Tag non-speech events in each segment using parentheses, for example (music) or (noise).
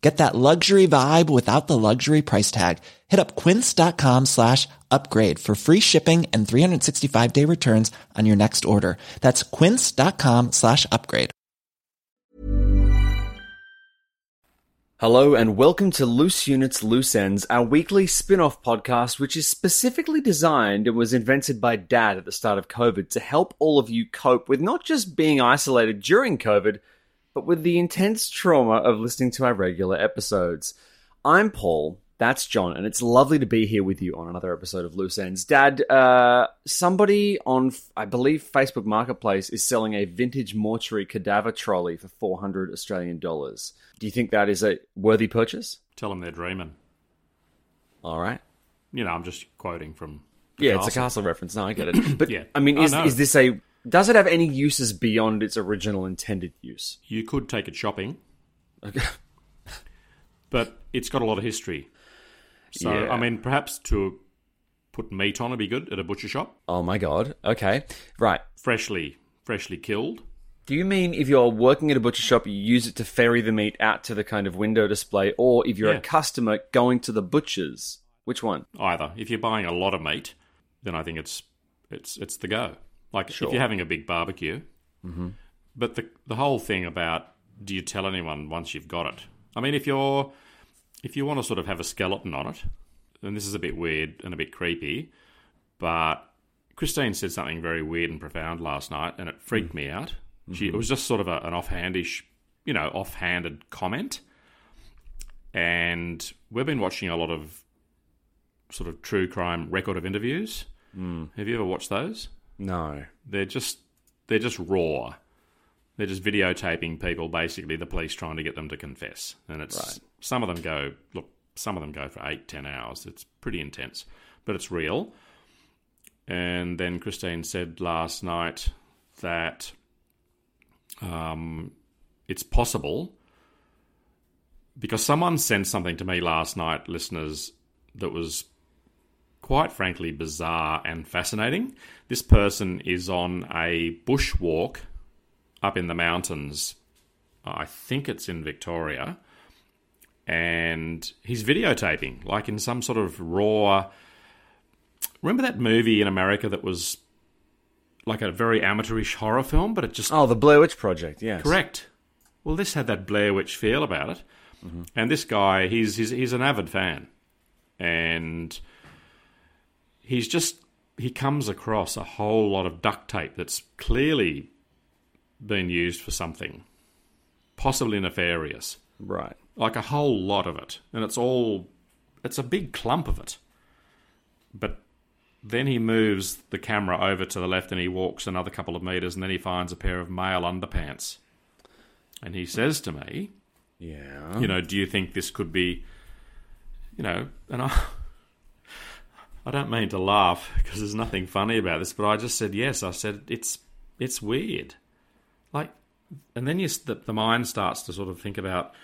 Get that luxury vibe without the luxury price tag. Hit up quince.com slash upgrade for free shipping and 365 day returns on your next order. That's quince.com slash upgrade. Hello and welcome to Loose Units Loose Ends, our weekly spin-off podcast which is specifically designed and was invented by Dad at the start of COVID to help all of you cope with not just being isolated during COVID, but with the intense trauma of listening to our regular episodes. I'm Paul, that's John, and it's lovely to be here with you on another episode of Loose Ends. Dad, uh, somebody on, I believe, Facebook Marketplace is selling a vintage mortuary cadaver trolley for 400 Australian dollars. Do you think that is a worthy purchase? Tell them they're dreaming. All right. You know, I'm just quoting from. Yeah, it's a castle. castle reference. No, I get it. (coughs) But Yeah. I mean, I is, is this a. Does it have any uses beyond its original intended use? You could take it shopping, Okay. (laughs) but it's got a lot of history. So, Yeah. I mean, perhaps to put meat on would be good at a butcher shop. Oh my god. Okay. Right. Freshly, freshly killed. Do you mean if you're working at a butcher shop, you use it to ferry the meat out to the kind of window display, or if you're a customer going to the butcher's? Which one? Either. If you're buying a lot of meat, then I think it's it's it's the go. Like Sure. if you're having a big barbecue. Mm-hmm. But the the whole thing about do you tell anyone once you've got it? I mean, if you're if you want to sort of have a skeleton on it, then this is a bit weird and a bit creepy. But Christine said something very weird and profound last night, and it freaked mm. me out. She mm-hmm. it was just sort of a, an offhandish, you know, offhanded comment. And we've been watching a lot of sort of true crime record of interviews. Mm. Have you ever watched those? No. They're just they're just raw. They're just videotaping people, basically the police trying to get them to confess. And it's Right. some of them go look, some of them go for eight, ten hours. It's pretty intense, but it's real. And then Christine said last night that um, it's possible because someone sent something to me last night, listeners, that was quite frankly bizarre and fascinating. This person is on a bushwalk up in the mountains. I think it's in Victoria. And he's videotaping, like in some sort of raw. Remember that movie in America that was like a very amateurish horror film, but it just Oh, the Blair Witch Project. Yes. Correct. Well, this had that Blair Witch feel about it, mm-hmm. and this guy, he's, he's he's an avid fan, and he's just he comes across a whole lot of duct tape that's clearly been used for something, possibly nefarious, Right. like a whole lot of it, and it's all it's a big clump of it, but. Then he moves the camera over to the left and he walks another couple of meters and then he finds a pair of male underpants. And he says to me, Yeah. you know, do you think this could be, you know, and I, (laughs) I don't mean to laugh because there's nothing funny about this, but I just said yes. I said it's it's weird, like, and then you the, the mind starts to sort of think about,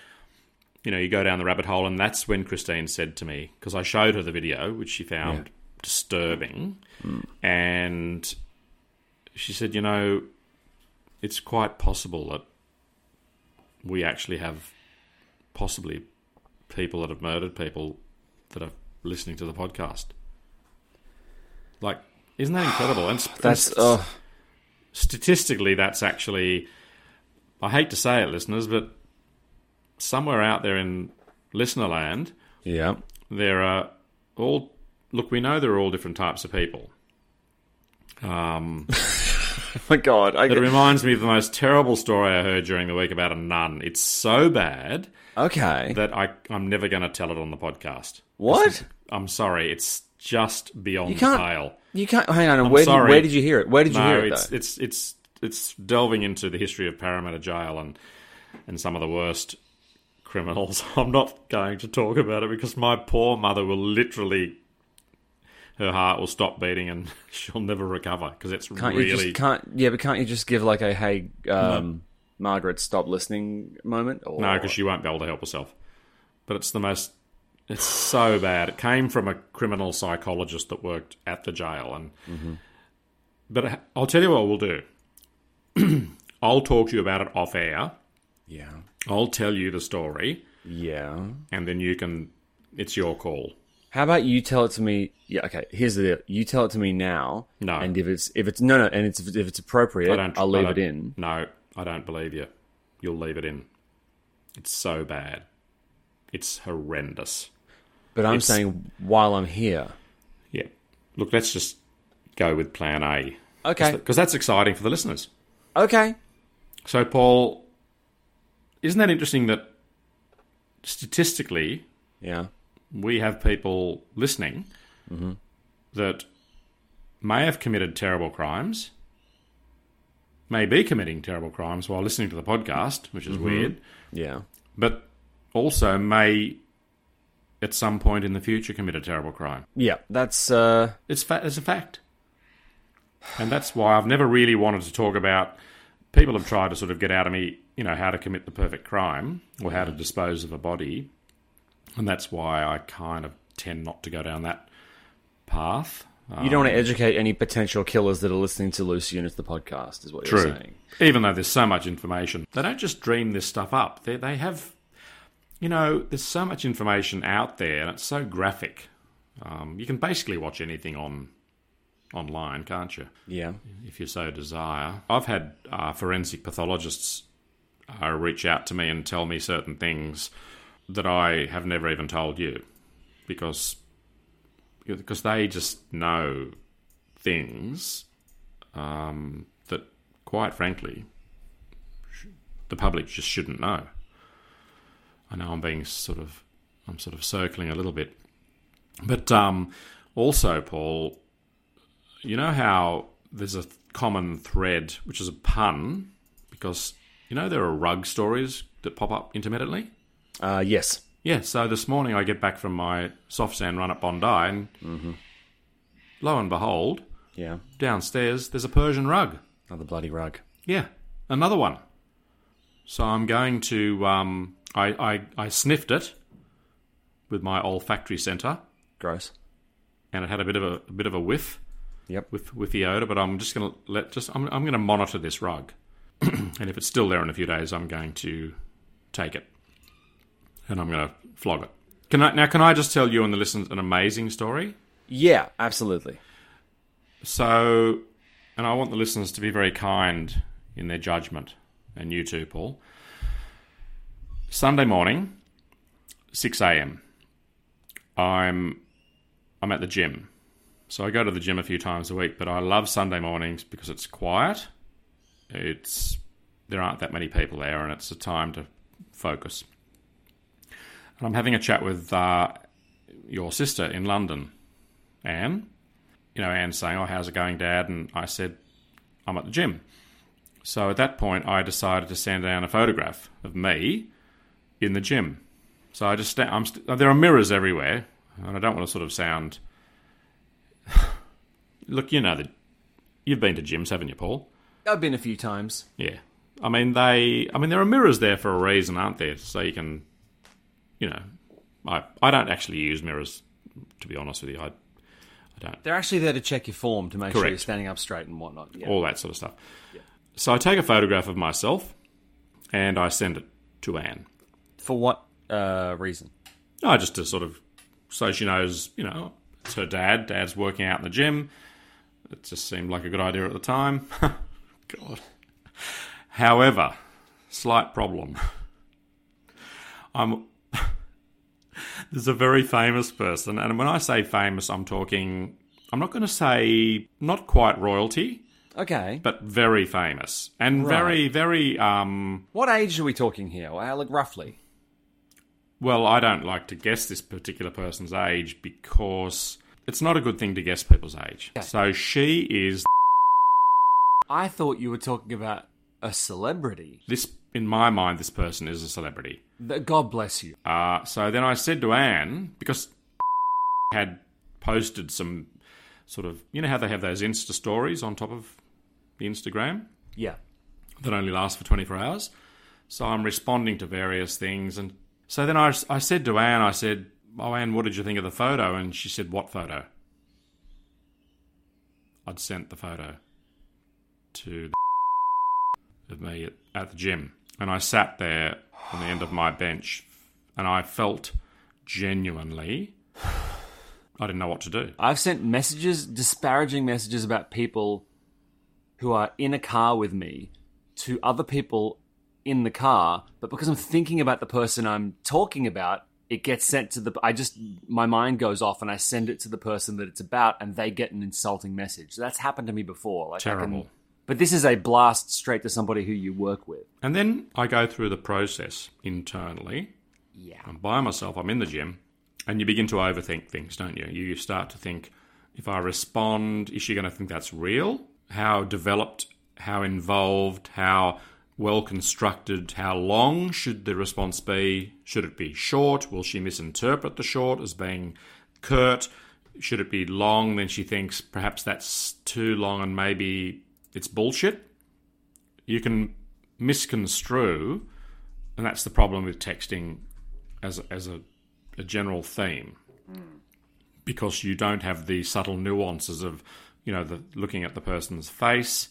you know, you go down the rabbit hole, and that's when Christine said to me because I showed her the video, which she found disturbing, mm. and she said, you know, it's quite possible that we actually have possibly people that have murdered people that are listening to the podcast. Like, isn't that incredible? And That's. Uh, statistically, that's actually. I hate to say it, listeners, but somewhere out there in listener land, yeah. there are all. Look, we know there are all different types of people. Um, (laughs) my god. I It reminds me of the most terrible story I heard during the week about a nun. It's so bad okay. that I, I'm never going to tell it on the podcast. What? I'm sorry, it's just beyond You can't- the pale. You can't hang on. Where did, where did you hear it? Where did you no, hear it? it's though? it's it's it's delving into the history of Parramatta Jail and and some of the worst criminals. (laughs) I'm not going to talk about it because my poor mother will literally her heart will stop beating and (laughs) she'll never recover because it's Can't you really just can't? Yeah, but can't you just give like a hey, um, Margaret, stop listening moment? Or, no because she won't be able to help herself. But it's the most it's so bad. It came from a criminal psychologist that worked at the jail and Mm-hmm. but I'll tell you what we'll do. (clears throat) I'll talk to you about it off air. Yeah. I'll tell you the story, Yeah. and then you can. It's your call. How about you tell it to me? Yeah. Okay. Here's the deal. You tell it to me now. No. And if it's if it's no no, and it's if it's appropriate, I don't. I'll leave I it in. No, I don't believe you. You'll leave it in. It's so bad. It's horrendous. But I'm It's- saying while I'm here. Yeah. Look, let's just go with Plan A. Okay. Because that's exciting for the listeners. Okay. So, Paul, isn't that interesting that statistically Yeah. we have people listening mm-hmm. that may have committed terrible crimes, may be committing terrible crimes while listening to the podcast, which is mm-hmm. weird, Yeah. but also may at some point in the future commit a terrible crime. Yeah. That's uh. It's fa- it's a fact, and that's why I've never really wanted to talk about. People have tried to sort of get out of me, you know, how to commit the perfect crime or how to dispose of a body, and that's why I kind of tend not to go down that path. You don't want to educate any potential killers that are listening to Loose Units, the podcast, is what you're saying. Even though there's so much information, they don't just dream this stuff up. They they have, you know, there's so much information out there, and it's so graphic. Um, you can basically watch anything on online, can't you? Yeah. if you so desire. I've had uh, forensic pathologists uh, reach out to me and tell me certain things that I have never even told you because because they just know things um, that, quite frankly, the public just shouldn't know. I know I'm being sort of I'm sort of circling a little bit, but um, also, Paul, you know how there's a common thread, which is a pun, because you know there are rug stories that pop up intermittently. Uh. Yes. Yeah, so this morning I get back from my soft sand run at Bondi, and mm-hmm. lo and behold, Yeah. downstairs there's a Persian rug. Another bloody rug. Yeah, another one. So I'm going to. Um, I, I I sniffed it with my olfactory centre, Gross. and it had a bit of a, a bit of a whiff. Yep. with with the odor, but I'm just going to let just I'm I'm going to monitor this rug, (clears throat) and if it's still there in a few days, I'm going to take it, and I'm going to flog it. Can I now? Can I just tell you and the listeners an amazing story? Yeah. Absolutely. So, and I want the listeners to be very kind in their judgment, and you too, Paul. Sunday morning, six a.m. I'm I'm at the gym. So I go to the gym a few times a week, but I love Sunday mornings because it's quiet. It's there aren't that many people there, and it's a time to focus. And I'm having a chat with uh, your sister in London, Anne. You know, Anne's saying, "Oh, how's it going, Dad?" And I said, "I'm at the gym." So at that point, I decided to send down a photograph of me in the gym. So I just sta- I'm st- there are mirrors everywhere, and I don't want to sort of sound. (sighs) Look, you know that you've been to gyms, haven't you, Paul? I've been a few times. Yeah. I mean, they. I mean, there are mirrors there for a reason, aren't there? So you can, you know, I I don't actually use mirrors, to be honest with you. I I don't. They're actually there to check your form to make sure you're standing up straight and whatnot. Yeah. all that sort of stuff. So I take a photograph of myself and I send it to Anne. For what uh, reason? Oh, just to sort of so she knows, you know, it's her dad. Dad's working out in the gym. It just seemed like a good idea at the time. (laughs) God. However, slight problem. I'm (laughs) there's a very famous person, and when I say famous, I'm talking. I'm not going to say not quite royalty, Okay. but very famous and Right. very, very. Um, What age are we talking here? Well, like roughly. Well, I don't like to guess this particular person's age because it's not a good thing to guess people's age. So she is I thought you were talking about a celebrity. this. In my mind, this person is a celebrity. Th- God bless you. Uh, so then I said to Anne because (laughs) had posted some sort of you know how they have those Insta stories on top of the Instagram. Yeah. that only lasts for 24 hours. So I'm responding to various things. And so then I, I said to Anne, I said, Oh, Anne, what did you think of the photo? And she said, What photo? I'd sent the photo to the (laughs) of me at, at the gym. And I sat there on the end of my bench and I felt genuinely, (sighs) I didn't know what to do. I've sent messages, disparaging messages about people who are in a car with me to other people in the car, but because I'm thinking about the person I'm talking about, it gets sent to the. I just my mind goes off and I send it to the person that it's about, and they get an insulting message. That's happened to me before. Like I can- Terrible. but this is a blast straight to somebody who you work with. And then I go through the process internally. Yeah. I'm by myself, I'm in the gym, and you begin to overthink things, don't you? You start to think, if I respond, is she going to think that's real? How developed, how involved, how well constructed, how long should the response be? Should it be short? Will she misinterpret the short as being curt? Should it be long? Then she thinks perhaps that's too long and maybe it's bullshit. You can misconstrue, and that's the problem with texting as a, as a, a general theme, because you don't have the subtle nuances of, you know, the looking at the person's face.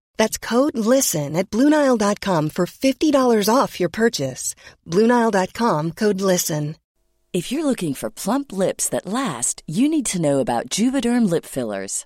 That's code LISTEN at Bluenile.com for $50 off your purchase. Bluenile.com code LISTEN. If you're looking for plump lips that last, you need to know about Juvederm lip fillers.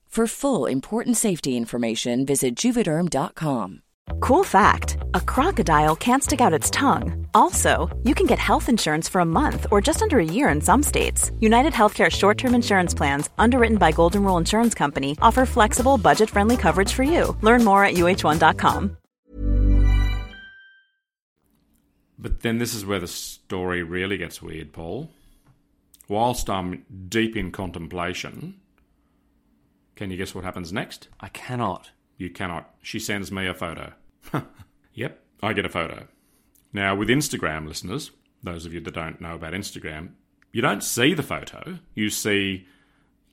For full important safety information, visit juvederm.com. Cool fact a crocodile can't stick out its tongue. Also, you can get health insurance for a month or just under a year in some states. United Healthcare short term insurance plans, underwritten by Golden Rule Insurance Company, offer flexible, budget friendly coverage for you. Learn more at uh1.com. But then this is where the story really gets weird, Paul. Whilst I'm deep in contemplation, can you guess what happens next? I cannot. You cannot. She sends me a photo. (laughs) yep, I get a photo. Now, with Instagram listeners, those of you that don't know about Instagram, you don't see the photo. You see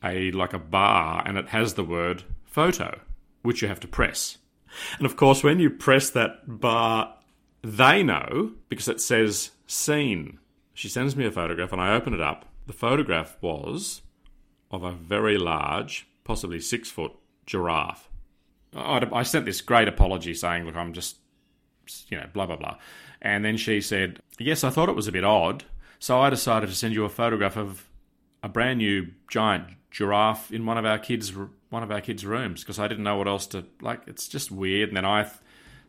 a like a bar and it has the word photo, which you have to press. And of course, when you press that bar, they know because it says seen. She sends me a photograph and I open it up. The photograph was of a very large, possibly six foot giraffe. I, I sent this great apology saying, look, I'm just, you know, blah, blah, blah. And then she said, yes, I thought it was a bit odd. So I decided to send you a photograph of a brand new giant giraffe in one of our kids' one of our kids' rooms because I didn't know what else to like. It's just weird. And then I th-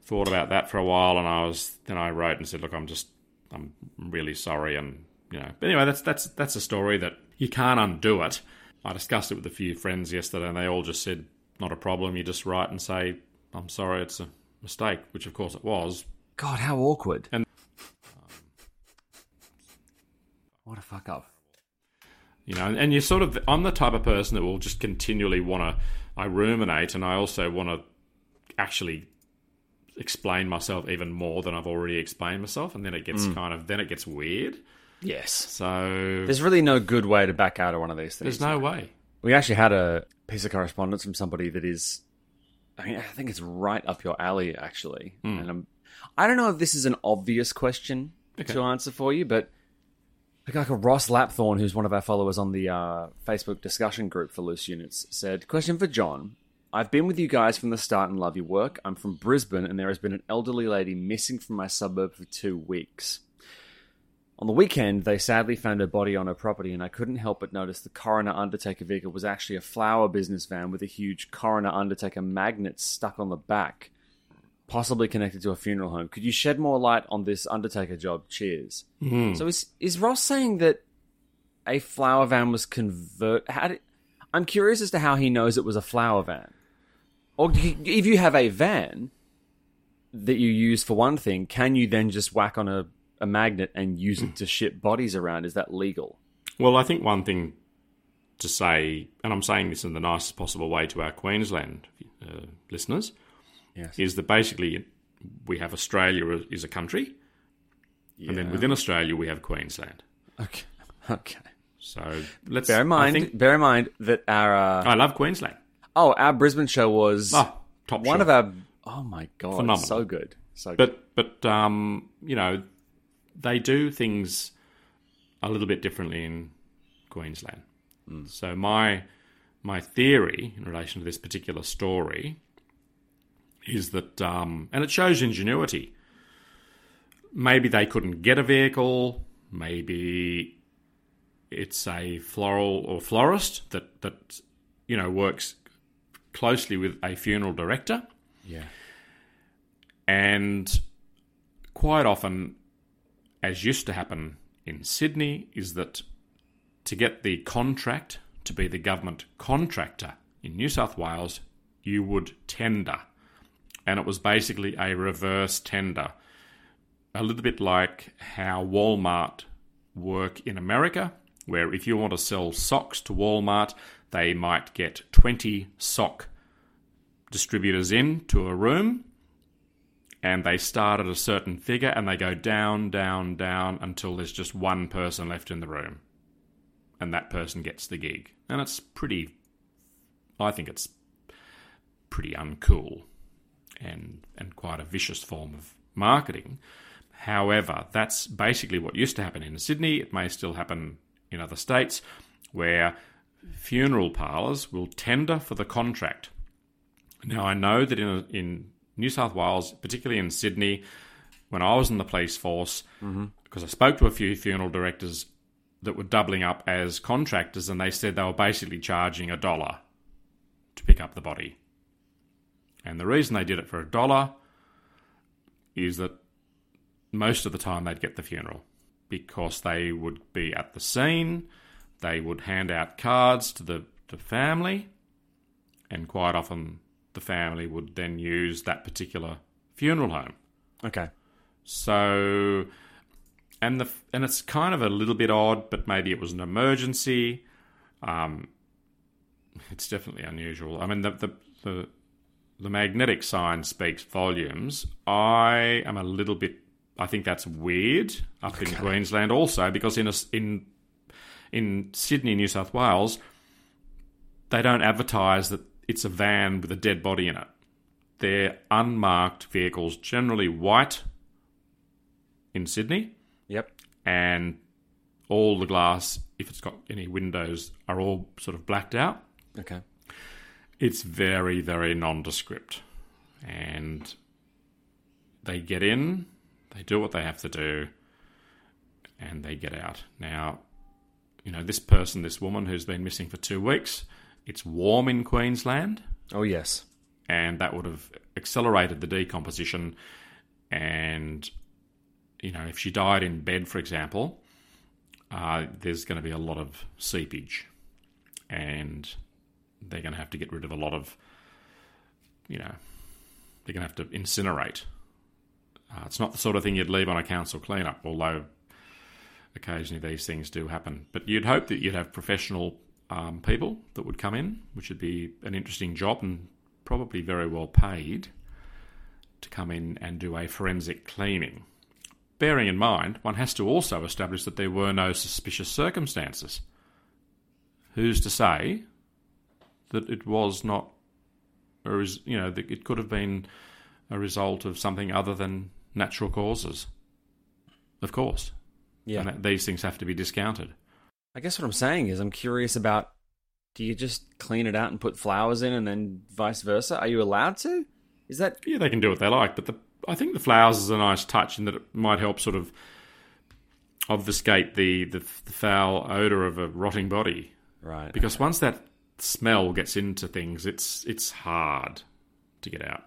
thought about that for a while, and I was then I wrote and said, "Look, I'm just I'm really sorry," and you know. But anyway, that's that's that's a story that you can't undo it. I discussed it with a few friends yesterday, and they all just said, "Not a problem. You just write and say." I'm sorry, it's a mistake, which of course it was. God, how awkward. And- what a fuck up. You know, and you're sort of, I'm the type of person that will just continually want to, I ruminate and I also want to actually explain myself even more than I've already explained myself. And then it gets mm. kind of, then it gets weird. Yes. So There's really no good way to back out of one of these things. there's no way. We actually had a piece of correspondence from somebody that is, I, mean, I think it's right up your alley, actually. And I'm, I don't know if this is an obvious question Okay. to answer for you, but like, like a Ross Lapthorne, who's one of our followers on the uh, Facebook discussion group for Loose Units, said, Question for John. I've been with you guys from the start and love your work. I'm from Brisbane, and there has been an elderly lady missing from my suburb for two weeks. On the weekend, they sadly found her body on her property, and I couldn't help but notice the coroner undertaker vehicle was actually a flower business van with a huge coroner undertaker magnet stuck on the back, possibly connected to a funeral home. Could you shed more light on this undertaker job? Cheers. Hmm. So is is Ross saying that a flower van was convert? How did, I'm curious as to how he knows it was a flower van, or if you have a van that you use for one thing, can you then just whack on a, a magnet and use it to ship bodies around? Is that legal? Well, I think one thing to say, and I'm saying this in the nicest possible way to our Queensland uh, listeners, Yes. is that basically we have Australia is a country, and then within Australia we have Queensland. Okay. (laughs) Okay. So let's Bear in mind, think- bear in mind that our uh, I love Queensland. oh our Brisbane show was Oh, top one shelf. of our oh my god, Phenomenal. so good, so good. But but um, you know, they do things a little bit differently in Queensland. So my my theory in relation to this particular story is that, um, and it shows ingenuity. Maybe they couldn't get a vehicle. Maybe it's a floral or florist that that you know works closely with a funeral director. yeah, And quite often, as used to happen in Sydney, is that to get the contract to be the government contractor in New South Wales, you would tender. And it was basically a reverse tender. A little bit like how Walmart work in America, where if you want to sell socks to Walmart, they might get 20 sock distributors in to a room and they start at a certain figure and they go down, down, down until there's just one person left in the room. And that person gets the gig. And it's pretty, I think it's pretty uncool and, and quite a vicious form of marketing. However, that's basically what used to happen in Sydney. It may still happen in other states where funeral parlours will tender for the contract. Now, I know that in, in New South Wales, particularly in Sydney, when I was in the police force, because I spoke to a few funeral directors that were doubling up as contractors, and they said they were basically charging a dollar to pick up the body. And the reason they did it for a dollar is that most of the time they'd get the funeral because they would be at the scene, they would hand out cards to the, the family, and quite often the family would then use that particular funeral home. okay, So, and the and it's kind of a little bit odd, but maybe it was an emergency. Um, it's definitely unusual. I mean, the the the, the magnetic sign speaks volumes. I am a little bit. I think that's weird up in Queensland also because in a, in in Sydney, New South Wales, they don't advertise that it's a van with a dead body in it. They're unmarked vehicles, generally white in Sydney, yep, and all the glass, if it's got any windows, are all sort of blacked out. okay, It's very, very nondescript. And they get in, they do what they have to do, and they get out. Now, you know, this person, this woman who's been missing for two weeks, it's warm in Queensland, Oh yes. and that would have accelerated the decomposition. And you know, if she died in bed, for example, uh, there's going to be a lot of seepage, and they're going to have to get rid of a lot of, you know, they're going to have to incinerate. Uh, it's not the sort of thing you'd leave on a council cleanup, although occasionally these things do happen. But you'd hope that you'd have professional um, people that would come in, which would be an interesting job and probably very well paid to come in and do a forensic cleaning. Bearing in mind, one has to also establish that there were no suspicious circumstances. Who's to say that it was not, or is you know, that it could have been a result of something other than natural causes? Of course, Yeah. and that these things have to be discounted. I guess what I'm saying is I'm curious about do you just clean it out and put flowers in and then vice versa? Are you allowed to? Is that Yeah, they can do what they like, but the, I think the flowers is a nice touch in that it might help sort of obfuscate the, the, the foul odour of a rotting body. right? Because once that smell gets into things, it's it's hard to get out.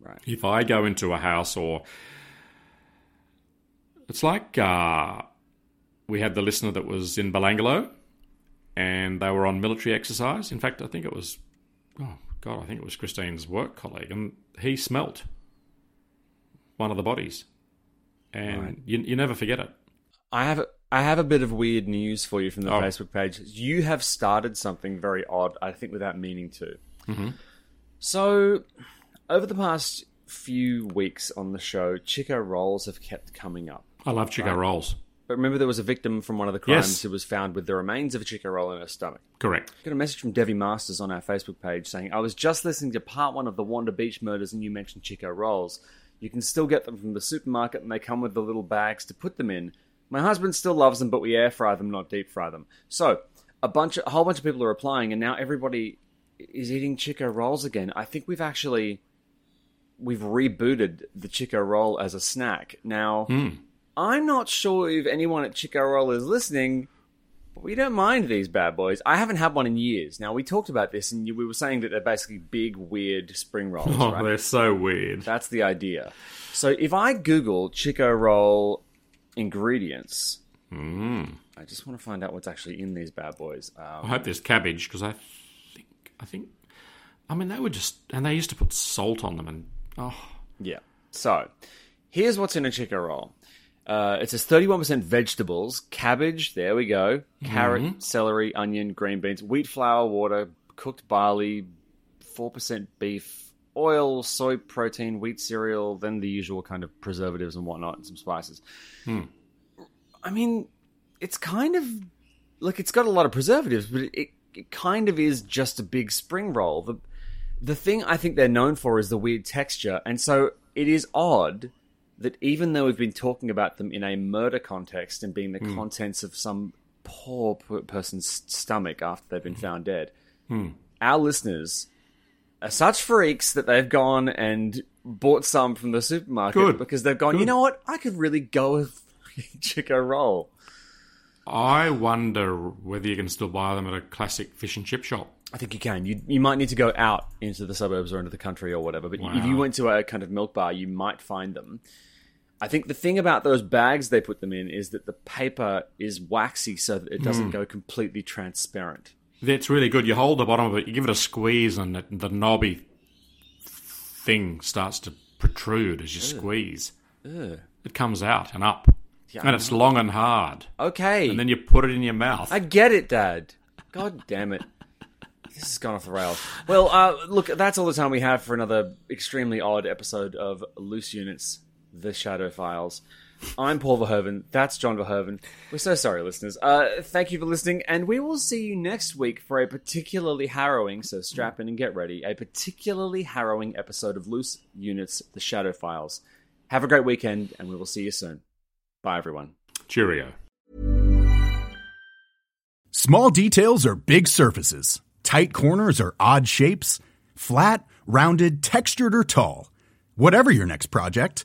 Right. If I go into a house or it's like uh, we had the listener that was in Belanglo and they were on military exercise. In fact, I think it was oh god, I think it was Christine's work colleague, and he smelt one of the bodies, and Right. you you never forget it. I have I have a bit of weird news for you from the Oh. Facebook page. You have started something very odd, I think, without meaning to. Mm-hmm. So, over the past few weeks on the show, Chiko rolls have kept coming up. I love Chiko Right. rolls. Remember, there was a victim from one of the crimes Yes. who was found with the remains of a Chiko roll in her stomach. Correct. Got a message from Devi Masters on our Facebook page saying, I was just listening to part one of the Wanda Beach murders and you mentioned Chiko rolls. You can still get them from the supermarket and they come with the little bags to put them in. My husband still loves them, but we air fry them, not deep fry them. So, a bunch of, a whole bunch of people are replying and now everybody is eating Chiko rolls again. I think we've actually we've rebooted the Chiko roll as a snack. Now, hmm. I'm not sure if anyone at Chiko Roll is listening, but we don't mind these bad boys. I haven't had one in years. Now, we talked about this, and we were saying that they're basically big, weird spring rolls, Oh, right? they're so weird. That's the idea. So if I Google Chiko Roll ingredients, Mm. I just want to find out what's actually in these bad boys. I Um, hope there's cabbage because I think I think I mean they were just and they used to put salt on them and oh Yeah. So, here's what's in a Chiko roll. Uh, it says 31% vegetables, cabbage, there we go, carrot, celery, onion, green beans, wheat flour, water, cooked barley, 4% beef, oil, soy protein, wheat cereal, then the usual kind of preservatives and whatnot, and some spices. I mean, it's kind of like it's got a lot of preservatives, but it, it kind of is just a big spring roll. The the thing I think they're known for is the weird texture, and so it is odd that even though we've been talking about them in a murder context and being the hmm. contents of some poor person's stomach after they've been hmm. found dead, hmm. our listeners are such freaks that they've gone and bought some from the supermarket Good. because they've gone, you know what, I could really go (laughs) with Chiko roll. I wonder whether you can still buy them at a classic fish and chip shop. I think you can. You you might need to go out into the suburbs or into the country or whatever. But if you went to a kind of milk bar, you might find them. I think the thing about those bags they put them in is that the paper is waxy, so that it doesn't go completely transparent. That's really good. You hold the bottom of it, you give it a squeeze, and it, the knobby thing starts to protrude as you squeeze. It comes out and up, and it's long and hard. Okay, And then you put it in your mouth. I get it, Dad. God damn it. This has gone off the rails. Well, uh, look, that's all the time we have for another extremely odd episode of Loose Units, The Shadow Files. I'm Paul Verhoeven. That's John Verhoeven. We're so sorry, listeners. Uh, thank you for listening, and we will see you next week for a particularly harrowing, so strap in and get ready, a particularly harrowing episode of Loose Units, The Shadow Files. Have a great weekend, and we will see you soon. Bye, everyone. Cheerio. Small details are big surfaces. Tight corners are odd shapes. Flat, rounded, textured, or tall. Whatever your next project,